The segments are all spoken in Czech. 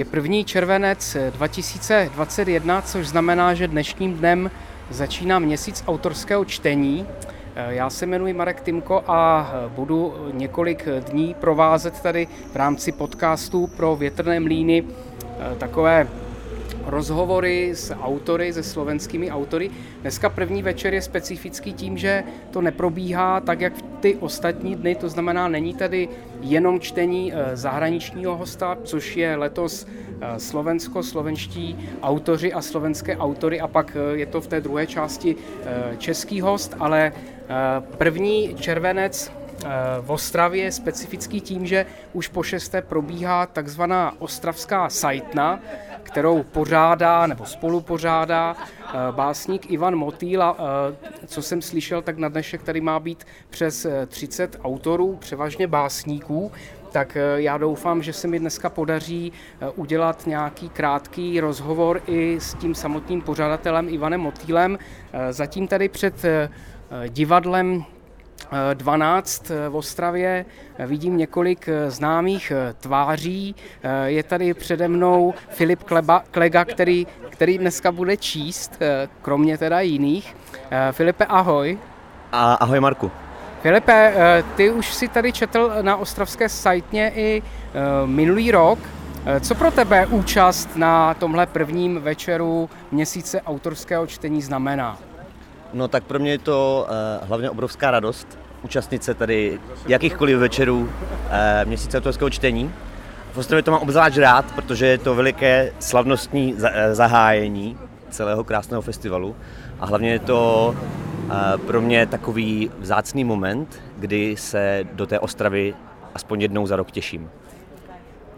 Je první červenec 2021, což znamená, že dnešním dnem začíná měsíc autorského čtení. Já se jmenuji Marek Timko a budu několik dní provázet tady v rámci podcastu pro větrné mlíny takové rozhovory s autory, se slovenskými autory. Dneska první večer je specifický tím, že to neprobíhá tak, jak ty ostatní dny, to znamená, není tady jenom čtení eh, zahraničního hosta, což je letos eh, Slovensko, slovenští autoři a slovenské autory a pak eh, je to v té druhé části český host, ale první červenec v Ostravě je specifický tím, že už po šesté probíhá takzvaná ostravská sajtna, kterou pořádá nebo spolupořádá eh, básník Ivan Motýl a eh, co jsem slyšel, tak na dnešek tady má být přes 30 eh, autorů, převážně básníků, tak já doufám, že se mi dneska podaří udělat nějaký krátký rozhovor i s tím samotným pořadatelem Ivanem Motýlem. Zatím tady před divadlem 12 v Ostravě vidím několik známých tváří. Je tady přede mnou Filip Kleba, Klega, který, který dneska bude číst, kromě teda jiných. Filipe, ahoj. A ahoj Marku. Filipe, ty už si tady četl na ostravské sajtně i minulý rok. Co pro tebe účast na tomhle prvním večeru měsíce autorského čtení znamená? No tak pro mě je to uh, hlavně obrovská radost účastnit se tady jakýchkoliv večerů uh, měsíce autorského čtení. V Ostrově to mám obzvlášť rád, protože je to veliké slavnostní uh, zahájení celého krásného festivalu a hlavně je to uh, pro mě takový vzácný moment, kdy se do té Ostravy aspoň jednou za rok těším.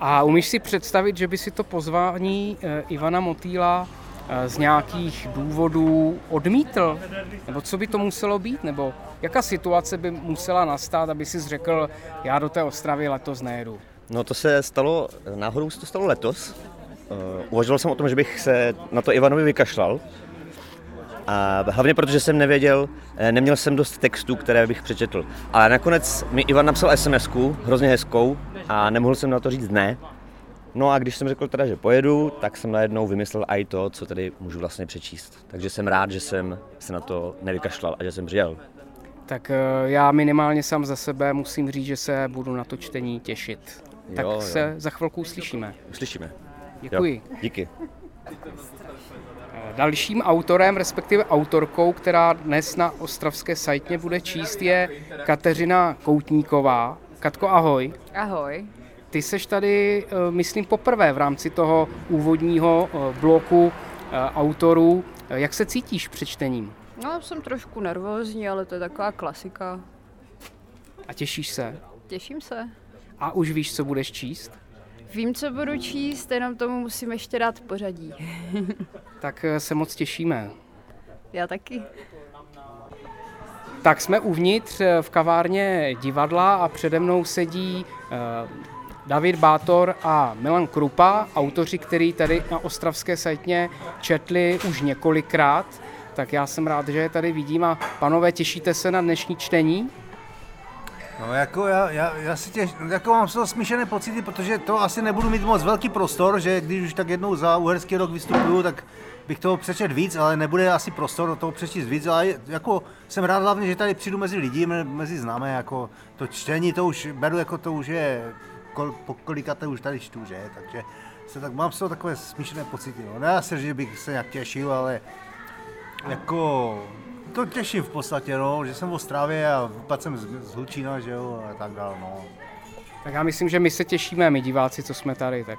A umíš si představit, že by si to pozvání Ivana Motýla Eh, z nějakých důvodů odmítl? Nebo co by to muselo být? Nebo jaká situace by musela nastat, aby si řekl, já do té Ostravy letos nejedu? No to se stalo, náhodou se to stalo letos. Uh, uvažoval jsem o tom, že bych se na to Ivanovi vykašlal. A hlavně protože jsem nevěděl, eh, neměl jsem dost textů, které bych přečetl. Ale nakonec mi Ivan napsal sms hrozně hezkou, a nemohl jsem na to říct ne. No a když jsem řekl teda, že pojedu, tak jsem najednou vymyslel i to, co tady můžu vlastně přečíst. Takže jsem rád, že jsem se na to nevykašlal a že jsem přijel. Tak eh, já minimálně sám za sebe musím říct, že se budu na to čtení těšit. Tak jo, se jo. za chvilku uslyšíme. Uslyšíme. Děkuji. Jo, díky. Eh, dalším autorem, respektive autorkou, která dnes na ostravské sajtně bude číst, je Kateřina Koutníková. Katko, ahoj. Ahoj. Ty seš tady, eh, myslím, poprvé v rámci toho úvodního eh, bloku eh, autorů. Jak se cítíš před čtením? No, jsem trošku nervózní, ale to je taková klasika. A těšíš se? Těším se. A už víš, co budeš číst? Vím, co budu číst, jenom tomu musím ještě dát pořadí. tak se moc těšíme. Já taky. Tak jsme uvnitř v kavárně divadla a přede mnou sedí David Bátor a Milan Krupa, autoři, který tady na Ostravské sajtě četli už několikrát. Tak já jsem rád, že je tady vidím a panové, těšíte se na dnešní čtení? No jako já, já, já si těž, jako mám z toho smíšené pocity, protože to asi nebudu mít moc velký prostor, že když už tak jednou za uherský rok vystupuju, tak bych toho přečet víc, ale nebude asi prostor do toho přečíst víc, ale jako jsem rád hlavně, že tady přijdu mezi lidi, mezi známé, jako to čtení, to už beru jako to už je kol, po kolikáté už tady čtu, že? Takže se tak, mám z toho takové smíšené pocity. No. Ne se, že bych se nějak těšil, ale jako to těším v podstatě, no, že jsem v Ostravě a vypadl jsem z, z Hlučína, že jo, a tak dále, no. Tak já myslím, že my se těšíme, my diváci, co jsme tady, tak.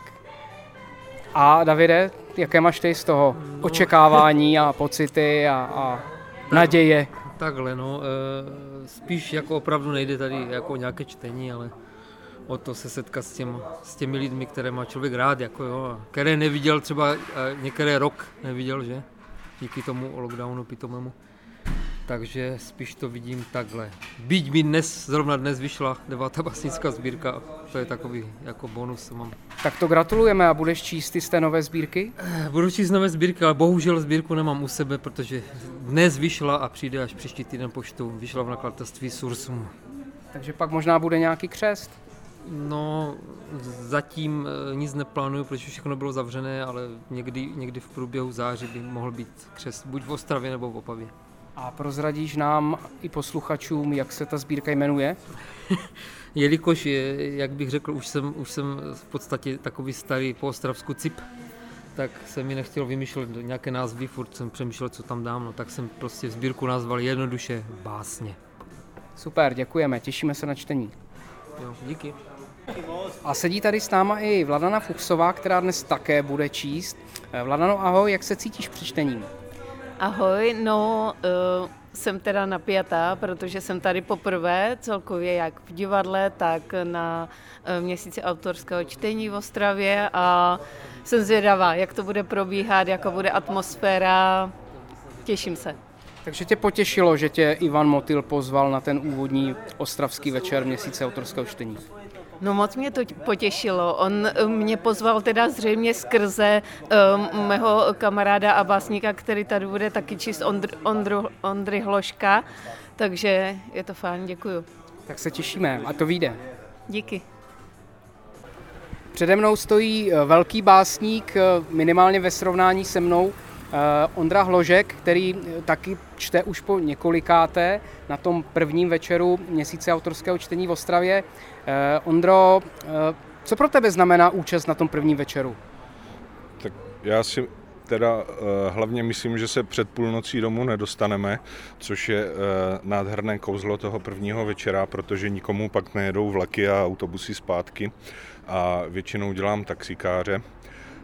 A Davide, jaké máš ty z toho no. očekávání a pocity a, a naděje? Takhle, no, e, spíš jako opravdu nejde tady jako nějaké čtení, ale o to se setkat s, těm, s těmi lidmi, které má člověk rád, jako jo, které neviděl třeba některé rok neviděl, že? Díky tomu lockdownu pitomému. Takže spíš to vidím takhle. Byť mi dnes, zrovna dnes vyšla devátá básnická sbírka, to je takový jako bonus, co mám. Tak to gratulujeme a budeš číst z té nové sbírky? Eh, budu číst nové sbírky, ale bohužel sbírku nemám u sebe, protože dnes vyšla a přijde až příští týden poštu. Vyšla v nakladatelství Sursum. Takže pak možná bude nějaký křest? No, zatím eh, nic neplánuju, protože všechno bylo zavřené, ale někdy, někdy v průběhu září by mohl být křest buď v Ostravě nebo v Opavě. A prozradíš nám i posluchačům, jak se ta sbírka jmenuje? Jelikož, je, jak bych řekl, už jsem, už jsem v podstatě takový starý po ostravsku cip, tak jsem mi nechtěl vymýšlet nějaké názvy, furt jsem přemýšlel, co tam dám, no tak jsem prostě sbírku nazval jednoduše Básně. Super, děkujeme, těšíme se na čtení. Jo, díky. A sedí tady s náma i Vladana Fuchsová, která dnes také bude číst. Eh, Vladano, ahoj, jak se cítíš při čtení? Ahoj, no uh, jsem teda napjatá, protože jsem tady poprvé celkově jak v divadle, tak na uh, měsíci autorského čtení v Ostravě a jsem zvědavá, jak to bude probíhat, jaká bude atmosféra. Těším se. Takže tě potěšilo, že tě Ivan Motil pozval na ten úvodní ostravský večer měsíce autorského čtení. No moc mě to potěšilo. On mě pozval teda zřejmě skrze um, mého kamaráda a básníka, který tady bude taky číst Ondr, Ondru, Ondry Hloška, takže je to fajn, děkuju. Tak se těšíme a to vyjde. Díky. Přede mnou stojí eh, velký básník, eh, minimálně ve srovnání se mnou, eh, Ondra Hložek, který taky čte už po několikáté na tom prvním večeru měsíce autorského čtení v Ostravě. Ondro, co pro tebe znamená účast na tom prvním večeru? Tak já si teda hlavně myslím, že se před půlnocí domů nedostaneme, což je nádherné kouzlo toho prvního večera, protože nikomu pak nejedou vlaky a autobusy zpátky a většinou dělám taxikáře.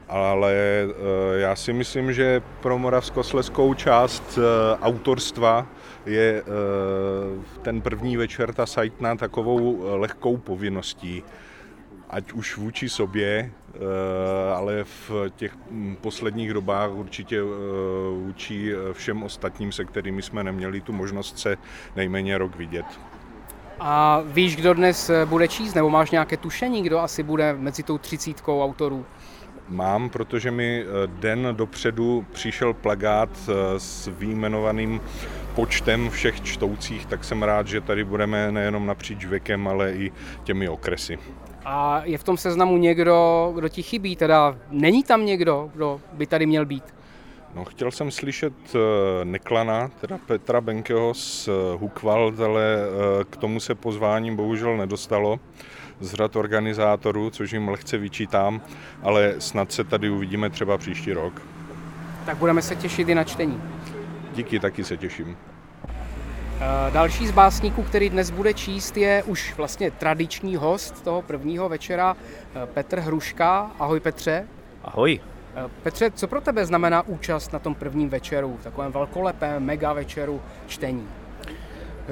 Ale eh, já si myslím, že pro moravskosleskou část eh, autorstva je eh, ten první večer ta sajtna takovou lehkou povinností ať už vůči sobě, ale v těch hm, posledních dobách určitě vůči všem ostatním, se kterými jsme neměli tu možnost se nejméně rok vidět. A víš, kdo dnes bude číst, nebo máš nějaké tušení, kdo asi bude mezi tou třicítkou autorů? Mám, protože mi eh, den dopředu přišel plagát eh, s výjmenovaným počtem všech čtoucích, tak jsem rád, že tady budeme nejenom napříč věkem, ale i těmi okresy. A je v tom seznamu někdo, kdo ti chybí? Teda není tam někdo, kdo by tady měl být? No, chtěl jsem slyšet eh, Neklana, teda Petra Benkeho z Hukvald, ale k tomu se pozváním bohužel nedostalo z řad organizátorů, což jim lehce vyčítám, ale snad se tady uvidíme třeba příští rok. Tak budeme se těšit i na čtení. Díky, taky se těším. Další z básníků, který dnes bude číst, je už vlastně tradiční host toho prvního večera, Petr Hruška. Ahoj Petře. Ahoj. Eh, Petře, co pro tebe znamená účast na tom prvním večeru, takovém velkolepém mega večeru čtení?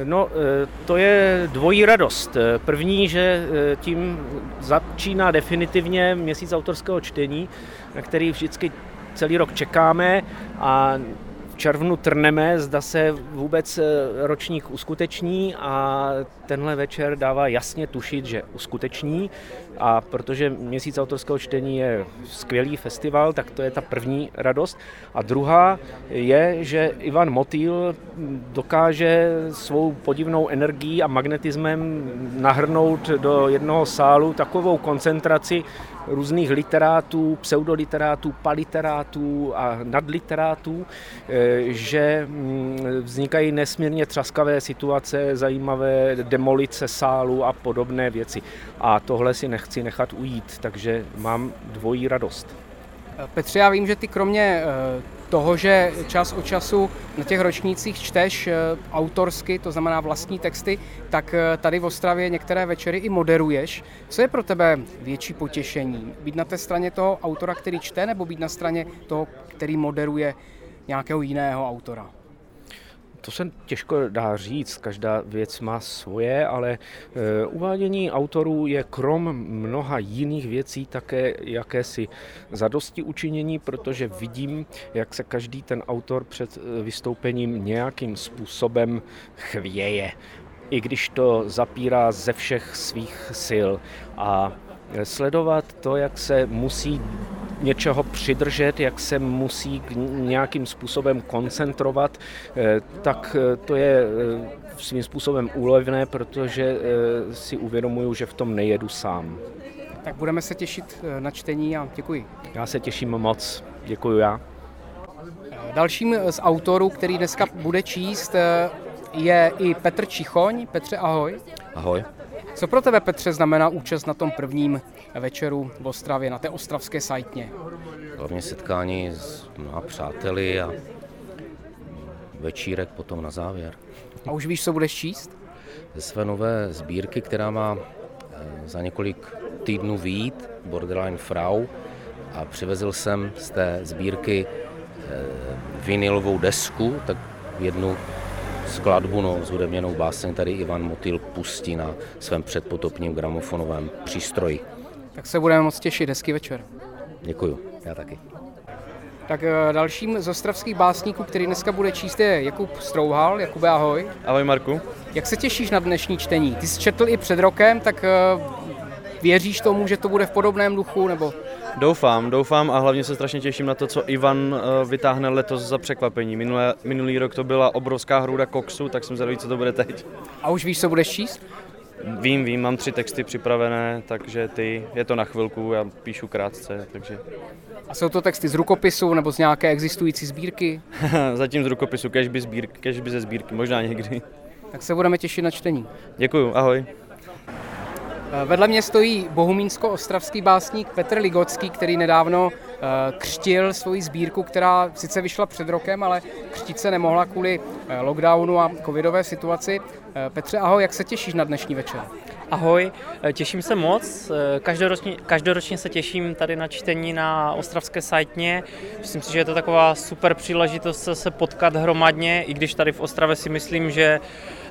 No, eh, to je dvojí radost. Eh, první, že tím začíná definitivně měsíc autorského čtení, na který vždycky celý rok čekáme a červnu trneme, zda se vůbec ročník uskuteční a tenhle večer dává jasně tušit, že uskuteční. A protože měsíc autorského čtení je skvělý festival, tak to je ta první radost. A druhá je, že Ivan Motýl dokáže svou podivnou energií a magnetismem nahrnout do jednoho sálu takovou koncentraci různých literátů, pseudoliterátů, paliterátů a nadliterátů, eh, že mm, vznikají nesmírně třaskavé situace, zajímavé demolice sálu a podobné věci. A tohle si nech chci nechat ujít, takže mám dvojí radost. Petře, já vím, že ty kromě eh, toho, že čas od času na těch ročnících čteš eh, autorsky, to znamená vlastní texty, tak eh, tady v Ostravě některé večery i moderuješ. Co je pro tebe větší potěšení? Být na té straně toho autora, který čte, nebo být na straně toho, který moderuje nějakého jiného autora? To se těžko dá říct, každá věc má svoje, ale e, uvádění autorů je krom mnoha jiných věcí také jakési zadosti učinění, protože vidím, jak se každý ten autor před e, vystoupením nějakým způsobem chvěje i když to zapírá ze všech svých sil. A sledovat to, jak se musí něčeho přidržet, jak se musí nějakým způsobem koncentrovat, eh, tak eh, to je svým způsobem úlevné, protože si uvědomuju, že v tom nejedu sám. Tak budeme se těšit na čtení a děkuji. Já se těším moc. Děkuji já. Dalším z autorů, který dneska bude číst, je i Petr Čichoň. Petře, ahoj. Ahoj. Co pro tebe, Petře, znamená účast na tom prvním večeru v Ostravě, na té ostravské sajtně? Hlavně setkání s mnoha přáteli a večírek potom na závěr. A už víš, co budeš číst? Ze své nové sbírky, která má eh, za několik týdnů výjít, Borderline Frau, a přivezl jsem z té sbírky eh, vinilovou desku, tak jednu skladbu, no, zhudebněnou báseň tady Ivan Motil pustí na svém předpotopním gramofonovém přístroji. Tak se budeme moc těšit, hezký večer. Děkuju, já taky. Tak eh, dalším z ostravských básníků, který dneska bude číst, je Jakub Strouhal. Jakube, ahoj. Ahoj, Marku. Jak se těšíš na dnešní čtení? Ty jsi četl i před rokem, tak eh, věříš tomu, že to bude v podobném duchu, nebo Doufám, doufám a hlavně se strašně těším na to, co Ivan eh, vytáhne letos za překvapení. Minulé, minulý rok to byla obrovská hruda koksu, tak jsem zvědavý, co to bude teď. A už víš, co budeš číst? Vím, vím, mám tři texty připravené, takže ty, je to na chvilku, já píšu krátce, takže... A jsou to texty z rukopisu nebo z nějaké existující sbírky? Zatím z rukopisu, kež by, sbírky, kež by ze sbírky, možná někdy. Tak se budeme těšit na čtení. Děkuju, ahoj. Eh, vedle mě stojí bohumínsko-ostravský básník Petr Ligocký, který nedávno eh, křtil svoji sbírku, která sice vyšla před rokem, ale křtít se nemohla kvůli eh, lockdownu a covidové situaci. Petře, ahoj, jak se těšíš na dnešní večer? Ahoj, těším se moc. Každoročně, každoročně se těším tady na čtení na Ostravské sajtně. Myslím si, že je to taková super příležitost se potkat hromadně, i když tady v Ostravě si myslím, že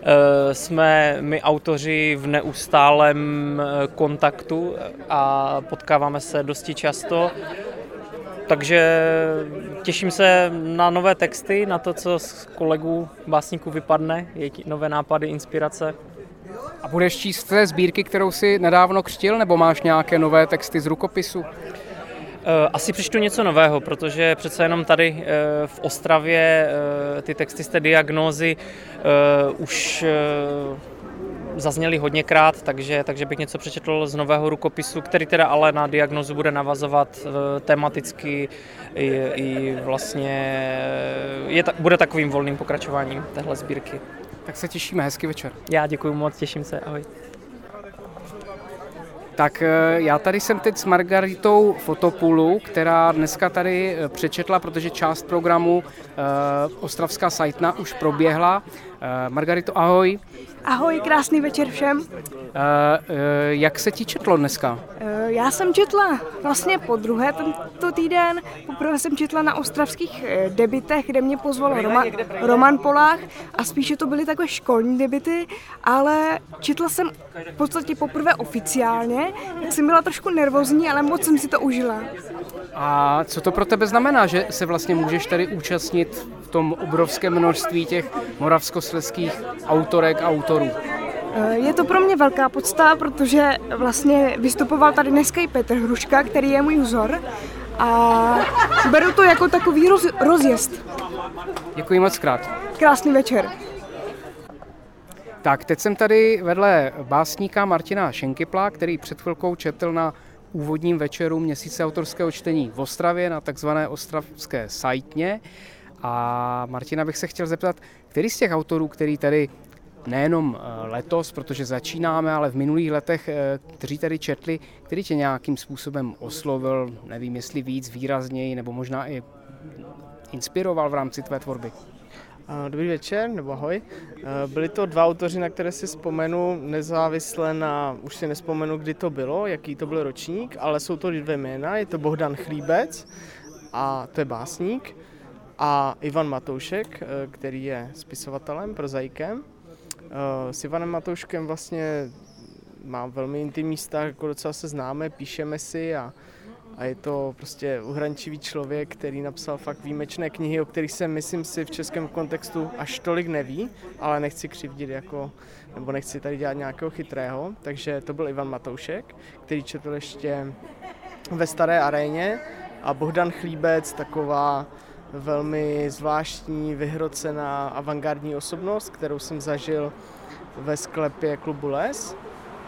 Eh, jsme my autoři v neustálém eh, kontaktu a potkáváme se dosti často. Takže těším se na nové texty, na to, co z kolegů básníků vypadne, jejich nové nápady, inspirace. A budeš číst té sbírky, kterou si nedávno křtil, nebo máš nějaké nové texty z rukopisu? Eh, asi přečtu něco nového, protože přece jenom tady eh, v Ostravě eh, ty texty z té diagnózy už zazněly hodněkrát, takže, takže bych něco přečetl z nového rukopisu, který teda ale na diagnozu bude navazovat tematicky i, i vlastně je, bude takovým volným pokračováním téhle sbírky. Tak se těšíme, hezký večer. Já děkuji moc, těším se, ahoj. Tak eh, já tady jsem teď s Margaritou Fotopulu, která dneska tady eh, přečetla, protože část programu uh, Ostravská sajtna už proběhla. Uh, Margarito, ahoj. Ahoj, krásný večer všem. Uh, uh, jak se ti četlo dneska? Uh, já jsem četla vlastně po druhé tento týden. Poprvé jsem četla na ostravských debitech, kde mě pozval Roman, Roman Polách a spíše to byly takové školní debity, ale četla jsem v podstatě poprvé oficiálně, tak jsem byla trošku nervózní, ale moc jsem si to užila. A co to pro tebe znamená, že se vlastně můžeš tady účastnit v tom obrovském množství těch moravskosleských autorek a autorů? Eh, je to pro mě velká podsta, protože vlastně vystupoval tady dneska i Petr Hruška, který je můj vzor a beru to jako takový roz, rozjezd. Děkuji moc krát. Krásný večer. Tak, teď jsem tady vedle básníka Martina Šenkypla, který před chvilkou četl na úvodním večeru měsíce autorského čtení v Ostravě na takzvané ostravské sajtně. A Martina bych se chtěl zeptat, který z těch autorů, který tady nejenom eh, letos, protože začínáme, ale v minulých letech, eh, kteří tady četli, který tě nějakým způsobem oslovil, nevím jestli víc, výrazněji, nebo možná i inspiroval v rámci tvé tvorby? Dobrý večer, nebo ahoj. Byli to dva autoři, na které si vzpomenu nezávisle na, už si nespomenu, kdy to bylo, jaký to byl ročník, ale jsou to dvě jména, je to Bohdan Chlíbec, a to je básník, a Ivan Matoušek, který je spisovatelem, prozaikem. S Ivanem Matouškem vlastně mám velmi intimní vztah, jako docela se známe, píšeme si a a je to prostě uhrančivý člověk, který napsal fakt výjimečné knihy, o kterých se myslím si v českém kontextu až tolik neví, ale nechci křivdit jako, nebo nechci tady dělat nějakého chytrého, takže to byl Ivan Matoušek, který četl ještě ve staré aréně a Bohdan Chlíbec, taková velmi zvláštní, vyhrocená avantgardní osobnost, kterou jsem zažil ve sklepě klubu Les.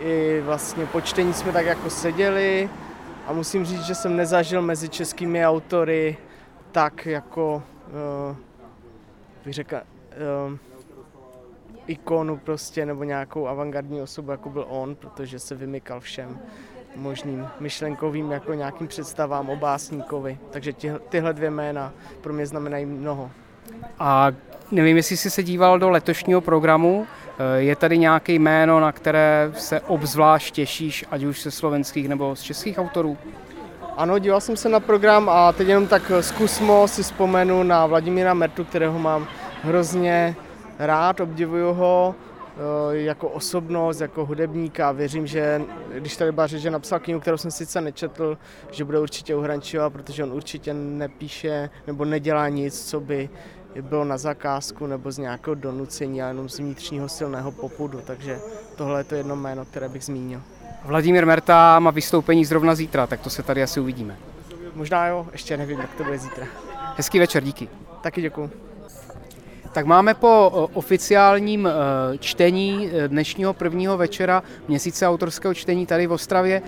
I vlastně po čtení jsme tak jako seděli a musím říct, že jsem nezažil mezi českými autory tak jako, uh, bych řekl, uh, ikonu prostě nebo nějakou avantgardní osobu, jako byl on, protože se vymykal všem možným myšlenkovým jako nějakým představám o básníkovi. Takže tyhle, tyhle dvě jména pro mě znamenají mnoho. A nevím, jestli jsi se díval do letošního programu. Eh, je tady nějaké jméno, na které se obzvlášť těšíš, ať už se slovenských nebo z českých autorů? Ano, díval jsem se na program a teď jenom tak zkusmo si vzpomenu na Vladimíra Mertu, kterého mám hrozně rád, obdivuju ho eh, jako osobnost, jako hudebníka. Věřím, že když tady byla že napsal knihu, kterou jsem sice nečetl, že bude určitě u Hrančova, protože on určitě nepíše nebo nedělá nic, co by bylo na zakázku nebo z nějakého donucení, ale jenom z vnitřního silného popudu. Takže tohle je to jedno jméno, které bych zmínil. Vladimír Merta má vystoupení zrovna zítra, tak to se tady asi uvidíme. Možná jo, ještě nevím, jak to bude zítra. Hezký večer, díky. Taky děkuji. Tak máme po oficiálním čtení e, dnešního prvního večera měsíce autorského čtení tady v Ostravě. E,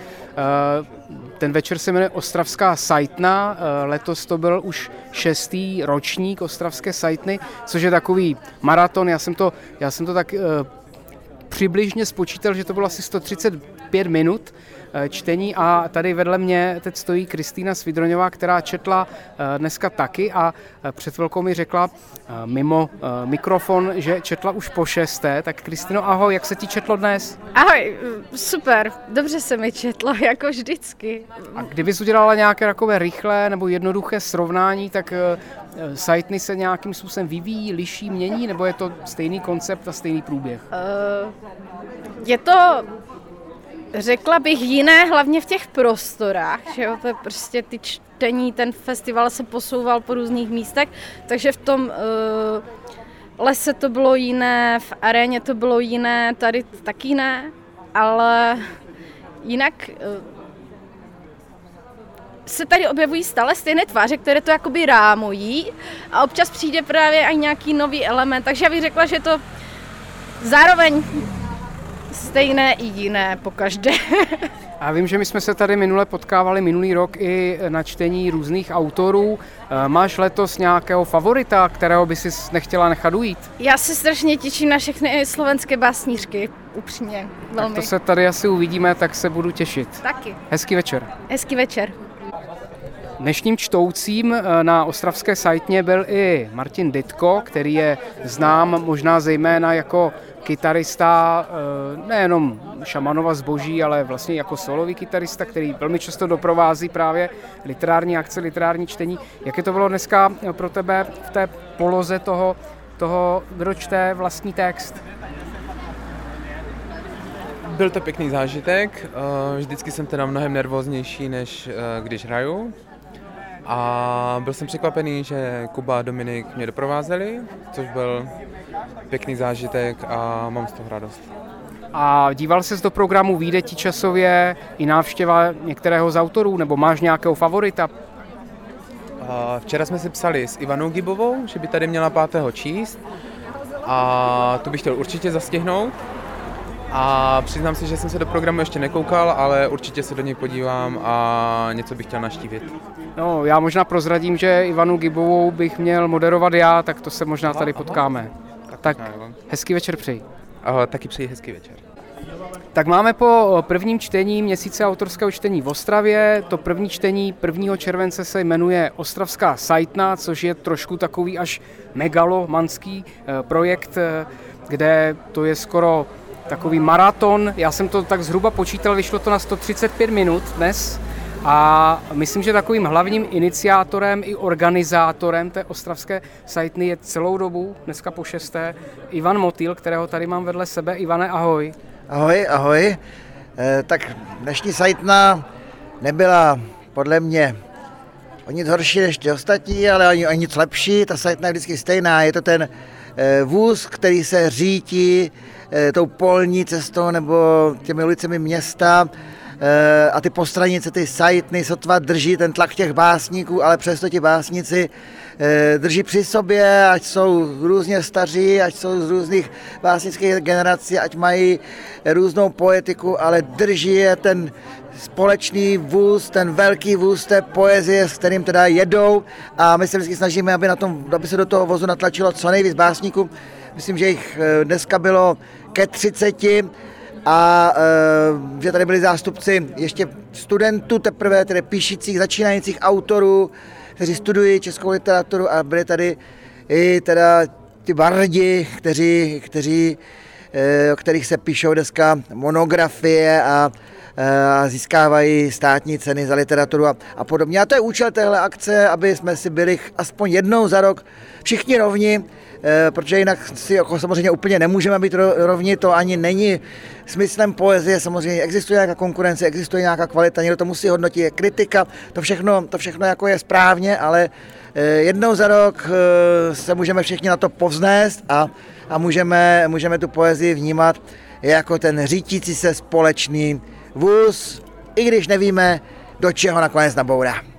ten večer se jmenuje Ostravská sajtna. E, letos to byl už šestý ročník Ostravské sajtny, což je takový maraton. Já jsem to, já jsem to tak přibližně spočítal, že to bylo asi 135 minut čtení a tady vedle mě teď stojí Kristýna Svidroňová, která četla eh, dneska taky a eh, před chvilkou mi řekla mimo mikrofon, že četla už po šesté. Tak Kristýno, ahoj, jak se ti četlo dnes? Ahoj, super, dobře se mi četlo, jako vždycky. A kdybys udělala nějaké takové rychlé nebo jednoduché srovnání, tak sajtny se nějakým způsobem vyvíjí, liší, mění, nebo je to stejný koncept a stejný průběh? Uh, je to řekla bych jiné, hlavně v těch prostorách, že jo, to je prostě ty čtení, ten festival se posouval po různých místech, takže v tom uh, lese to bylo jiné, v aréně to bylo jiné, tady taky ne, ale jinak uh, se tady objevují stále stejné tváře, které to jakoby rámují a občas přijde právě i nějaký nový element, takže já bych řekla, že to zároveň stejné i jiné po každé. A vím, že my jsme se tady minule potkávali minulý rok i na čtení různých autorů. Eh, máš letos nějakého favorita, kterého by si nechtěla nechat ujít? Já se strašně těším na všechny slovenské básnířky, upřímně, velmi. Tak to se tady asi uvidíme, tak se budu těšit. Taky. Hezký večer. Hezký večer. Dnešním čtoucím eh, na ostravské sajtně byl i Martin Ditko, který je znám možná zejména jako kytarista eh, nejenom Šamanova zboží, ale vlastně jako solový kytarista, který velmi často doprovází právě literární akce, literární čtení. Jak je to bylo dneska pro tebe v té poloze toho, toho kdo čte vlastní text? Byl to pěkný zážitek, eh, vždycky jsem teda mnohem nervóznější, než když hraju, a byl jsem překvapený, že Kuba a Dominik mě doprovázeli, což byl pěkný zážitek a mám z toho radost. A díval ses do programu, vyjde ti časově i návštěva některého z autorů, nebo máš nějakého favorita? Včera jsme si psali s Ivanou Gibovou, že by tady měla pátého číst a to bych chtěl určitě zastihnout. A přiznám se, že jsem se do programu ještě nekoukal, ale určitě se do něj podívám a něco bych chtěl naštívit. No, já možná prozradím, že Ivanu Gibovou bych měl moderovat já, tak to se možná tady potkáme. Tak hezký večer přeji. Ahoj, taky přeji hezký večer. Tak máme po prvním čtení měsíce autorského čtení v Ostravě. To první čtení 1. července se jmenuje Ostravská sajtna, což je trošku takový až megalomanský eh, projekt, eh, kde to je skoro takový maraton. Já jsem to tak zhruba počítal, vyšlo to na 135 minut dnes. A myslím, že takovým hlavním iniciátorem i organizátorem té ostravské sajtny je celou dobu, dneska po šesté, Ivan Motýl, kterého tady mám vedle sebe. Ivane, ahoj. Ahoj, ahoj. E, tak dnešní sajtna nebyla podle mě o nic horší než ty ostatní, ale ani o nic lepší. Ta sajtna je vždycky stejná. Je to ten vůz, který se řítí e, tou polní cestou nebo těmi ulicemi města. Eh, a ty postranice, ty sajtny sotva drží ten tlak těch básníků, ale přesto ti básníci eh, drží při sobě, ať jsou různě staří, ať jsou z různých básnických generací, ať mají různou poetiku, ale drží je ten společný vůz, ten velký vůz té poezie, s kterým teda jedou a my se vždycky snažíme, aby, na tom, aby se do toho vozu natlačilo co nejvíc básníků. Myslím, že jich eh, dneska bylo ke 30 a e, že tady byli zástupci ještě studentů teprve, tedy píšících, začínajících autorů, kteří studují českou literaturu a byli tady i teda ti bardi, kteří, kteří, e, o kterých se píšou dneska monografie a a získávají státní ceny za literaturu a, a podobně. A to je účel téhle akce, aby jsme si byli aspoň jednou za rok všichni rovni, Eh, protože jinak si jako samozřejmě úplně nemůžeme být rovni, to ani není smyslem poezie, samozřejmě existuje nějaká konkurence, existuje nějaká kvalita, někdo to musí hodnotit, je kritika, to všechno, to všechno jako je správně, ale eh, jednou za rok eh, se můžeme všichni na to povznést a, a můžeme, můžeme tu poezii vnímat jako ten řítící se společný vůz, i když nevíme, do čeho nakonec nabourá.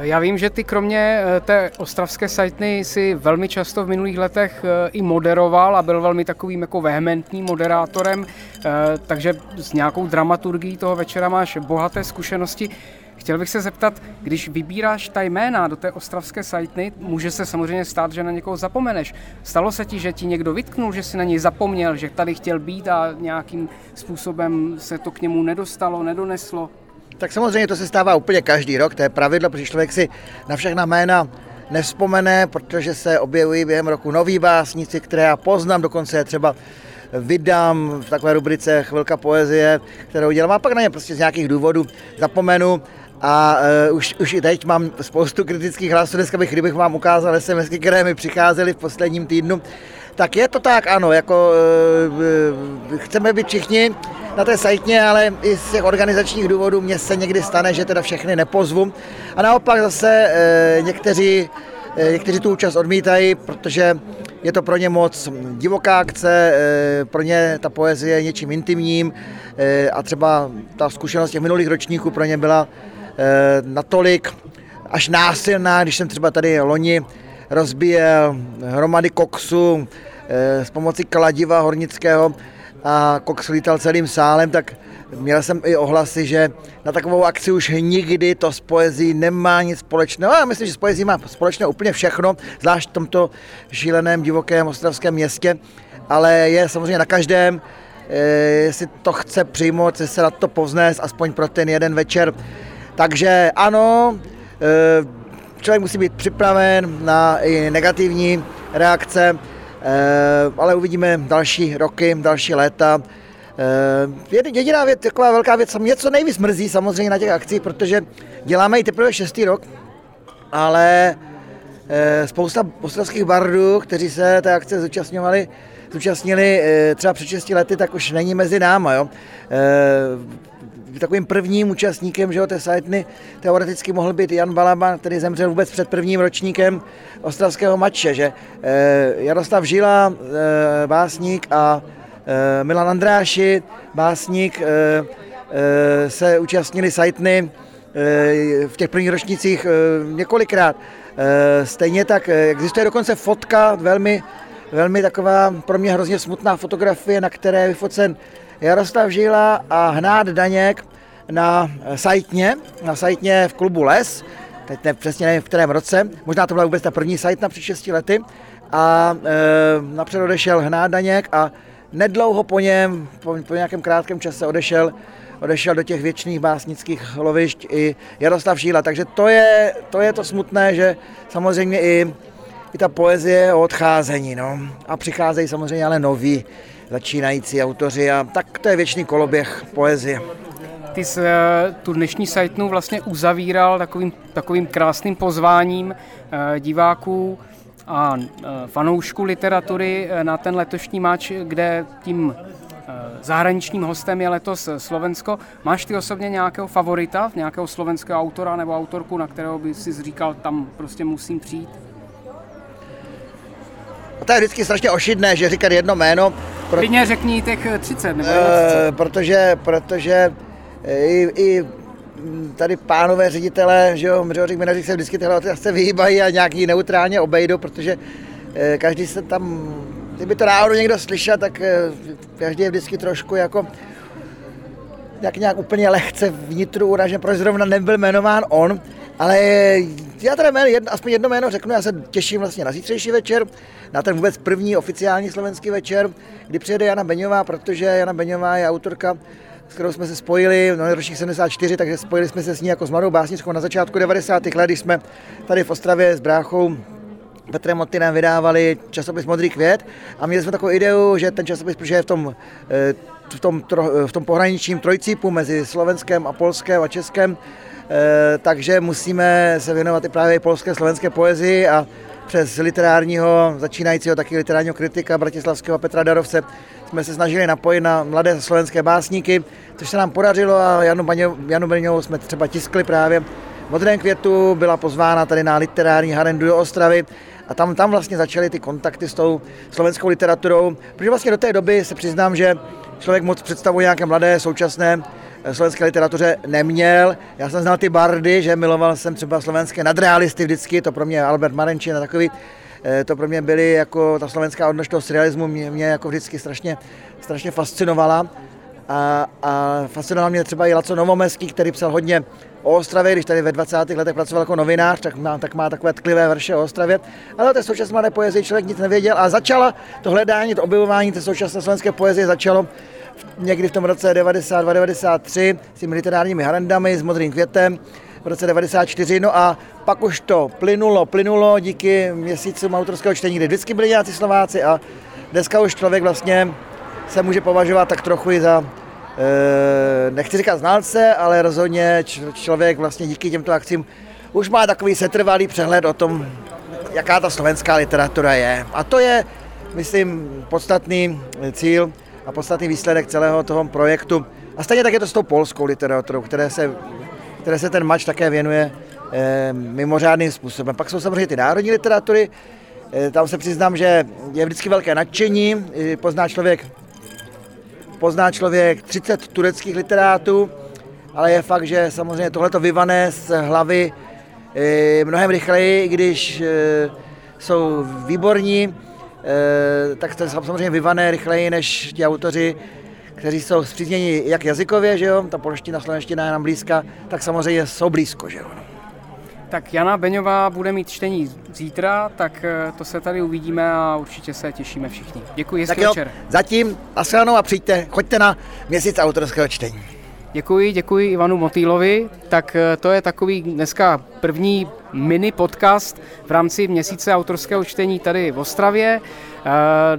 Já vím, že ty kromě eh, té ostravské sajtny si velmi často v minulých letech eh, i moderoval a byl velmi takovým jako vehementním moderátorem, eh, takže s nějakou dramaturgií toho večera máš bohaté zkušenosti. Chtěl bych se zeptat, když vybíráš ta jména do té ostravské sajtny, může se samozřejmě stát, že na někoho zapomeneš. Stalo se ti, že ti někdo vytknul, že si na něj zapomněl, že tady chtěl být a nějakým způsobem se to k němu nedostalo, nedoneslo? Tak samozřejmě to se stává úplně každý rok, to je pravidlo, protože člověk si na všechna jména nevzpomene, protože se objevují během roku noví básníci, které já poznám, dokonce třeba vydám v takové rubrice Chvilka poezie, kterou dělám. A pak na ně prostě z nějakých důvodů zapomenu a uh, už, už i teď mám spoustu kritických hlasů, dneska bych, kdybych vám ukázal SMS, které mi přicházely v posledním týdnu, tak je to tak, ano, jako uh, chceme být všichni na té sajtně, ale i z těch organizačních důvodů mě se někdy stane, že teda všechny nepozvu. A naopak zase uh, někteří, uh, někteří tu účast odmítají, protože je to pro ně moc divoká akce, pro ně ta poezie je něčím intimním a třeba ta zkušenost těch minulých ročníků pro ně byla natolik až násilná, když jsem třeba tady loni rozbíjel hromady koksu eh, s pomocí kladiva hornického a koks lítal celým sálem, tak měl jsem i ohlasy, že na takovou akci už nikdy to s poezí nemá nic společného. Já myslím, že s poezí má společné úplně všechno, zvlášť v tomto šíleném divokém ostravském městě, ale je samozřejmě na každém, eh, jestli to chce přijmout, se na to povznést aspoň pro ten jeden večer. Takže ano, eh, člověk musí být připraven na i negativní reakce, ale uvidíme další roky, další léta. Eh, jediná věc, taková velká věc, mě co nejvíc mrzí samozřejmě na těch akcích, protože děláme i teprve šestý rok, ale eh, spousta ostravských bardů, kteří se té akce zúčastňovali, zúčastnili třeba před 6 lety, tak už není mezi náma. Jo takovým prvním účastníkem že jo, té sajtny teoreticky mohl být Jan Balaban, který zemřel vůbec před prvním ročníkem ostravského matče. Že? E, Jaroslav Žila, e, básník a e, Milan Andráši, básník, e, e, se účastnili sajtny v těch prvních ročnících e, několikrát. Stejně tak existuje dokonce fotka, velmi, velmi taková pro mě hrozně smutná fotografie, na které je vyfocen Jaroslav Žila a Hnát Daněk na sajtně, na sajtně v klubu Les, teď ne, přesně nevím v kterém roce, možná to byla vůbec ta první sajtna před 6 lety a e, napřed odešel Hnát Daněk a nedlouho po něm, po, po nějakém krátkém čase odešel odešel do těch věčných básnických lovišť i Jaroslav Šíla. Takže to je to, je to smutné, že samozřejmě i, i ta poezie o odcházení. No. A přicházejí samozřejmě ale noví začínající autoři a tak to je věčný koloběh poezie. Ty jsi eh, tu dnešní sajtnu vlastně uzavíral takovým, takovým krásným pozváním eh, diváků a eh, fanoušků literatury na ten letošní máč, kde tím zahraničním hostem je letos Slovensko. Máš ty osobně nějakého favorita, nějakého slovenského autora nebo autorku, na kterého by si říkal, tam prostě musím přijít? A to je vždycky strašně ošidné, že říkat jedno jméno. Pro... Klidně řekni těch 30 nebo 30. E, protože, protože i, i tady pánové ředitelé, že jo, mřoři, minaři se vždycky tyhle se vyhýbají a nějaký neutrálně obejdou, protože eh, každý se tam, kdyby to náhodou někdo slyšel, tak eh, každý je vždycky trošku jako jak nějak úplně lehce vnitru uražen, proč zrovna nebyl jmenován on, ale já teda jméno, jedno, aspoň jedno jméno řeknu, já se těším vlastně na zítřejší večer, na ten vůbec první oficiální slovenský večer, kdy přijede Jana Beňová, protože Jana Beňová je autorka s kterou jsme se spojili, no ročník 74, takže spojili jsme se s ní jako s mladou básničkou na začátku 90. let, když jsme tady v Ostravě s bráchou Petrem Motinem vydávali časopis Modrý květ a měli jsme takovou ideu, že ten časopis, protože je v tom, eh, v tom, v tom pohraničním trojcípu mezi Slovenskem a Polskem a Českem, takže musíme se věnovat i právě polské slovenské poezii a přes literárního, začínajícího taky literárního kritika bratislavského Petra Darovce jsme se snažili napojit na mladé slovenské básníky, což se nám podařilo a Janu, Baňo, Janu Beňovou jsme třeba tiskli právě. V Modrém květu, byla pozvána tady na literární harendu do Ostravy a tam, tam vlastně začaly ty kontakty s tou slovenskou literaturou, protože vlastně do té doby se přiznám, že člověk moc představu nějaké mladé, současné eh, slovenské literatuře neměl. Já jsem znal ty bardy, že miloval jsem třeba slovenské nadrealisty vždycky, to pro mě Albert Marenčin a takový Eh, to pro mě byly jako ta slovenská odnož toho surrealismu mě, mě jako vždycky strašně, strašně fascinovala. A, a fascinoval mě třeba i Laco Novomeský, který psal hodně o Ostravě, když tady ve 20. letech pracoval jako novinář, tak má, tak má takové tklivé verše o Ostravě. Ale o té současné poezii člověk nic nevěděl a začala to hledání, to objevování té současné slovenské poezie začalo někdy v tom roce 92-93 s těmi literárními harendami, s modrým květem v roce 94, no a pak už to plynulo, plynulo díky měsícům autorského čtení, kde vždycky byli nějací Slováci a dneska už člověk vlastně se může považovat tak trochu i za, e, nechci říkat znalce, ale rozhodně člověk vlastně díky těmto akcím už má takový setrvalý přehled o tom, jaká ta slovenská literatura je. A to je, myslím, podstatný cíl a podstatný výsledek celého toho projektu. A stejně tak je to s tou polskou literaturou, které se které se ten mač také věnuje eh, mimořádným způsobem. Pak jsou samozřejmě ty národní literatury, eh, tam se přiznám, že je vždycky velké nadšení, pozná člověk, pozná člověk 30 tureckých literátů, ale je fakt, že samozřejmě tohleto vyvané z hlavy eh, mnohem rychleji, když jsou výborní, tak to samozřejmě vyvané rychleji než ti autoři, kteří jsou zpřízněni jak jazykově, že jo, ta polština, slovenština je nám blízka, tak samozřejmě jsou blízko, že jo. Tak Jana Beňová bude mít čtení zítra, tak eh, to se tady uvidíme a určitě se těšíme všichni. Děkuji, hezký tak jo, večer. Zatím a přijďte, choďte na měsíc autorského čtení. Děkuji, děkuji Ivanu Motýlovi. Tak eh, to je takový dneska první mini podcast v rámci měsíce autorského čtení tady v Ostravě. Uh,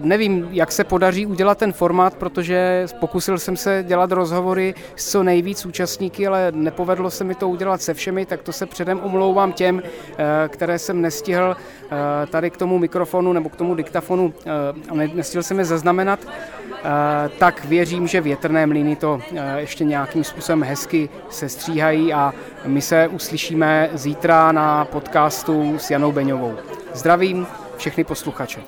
nevím, jak se podaří udělat ten formát, protože pokusil jsem se dělat rozhovory s co nejvíc účastníky, ale nepovedlo se mi to udělat se všemi, tak to se předem omlouvám těm, uh, které jsem nestihl tady k tomu mikrofonu nebo k tomu diktafonu, nestihl jsem je zaznamenat, tak věřím, že větrné mlýny to ještě nějakým způsobem hezky sestříhají a my se uslyšíme zítra na podcastu s Janou Beňovou. Zdravím všechny posluchače.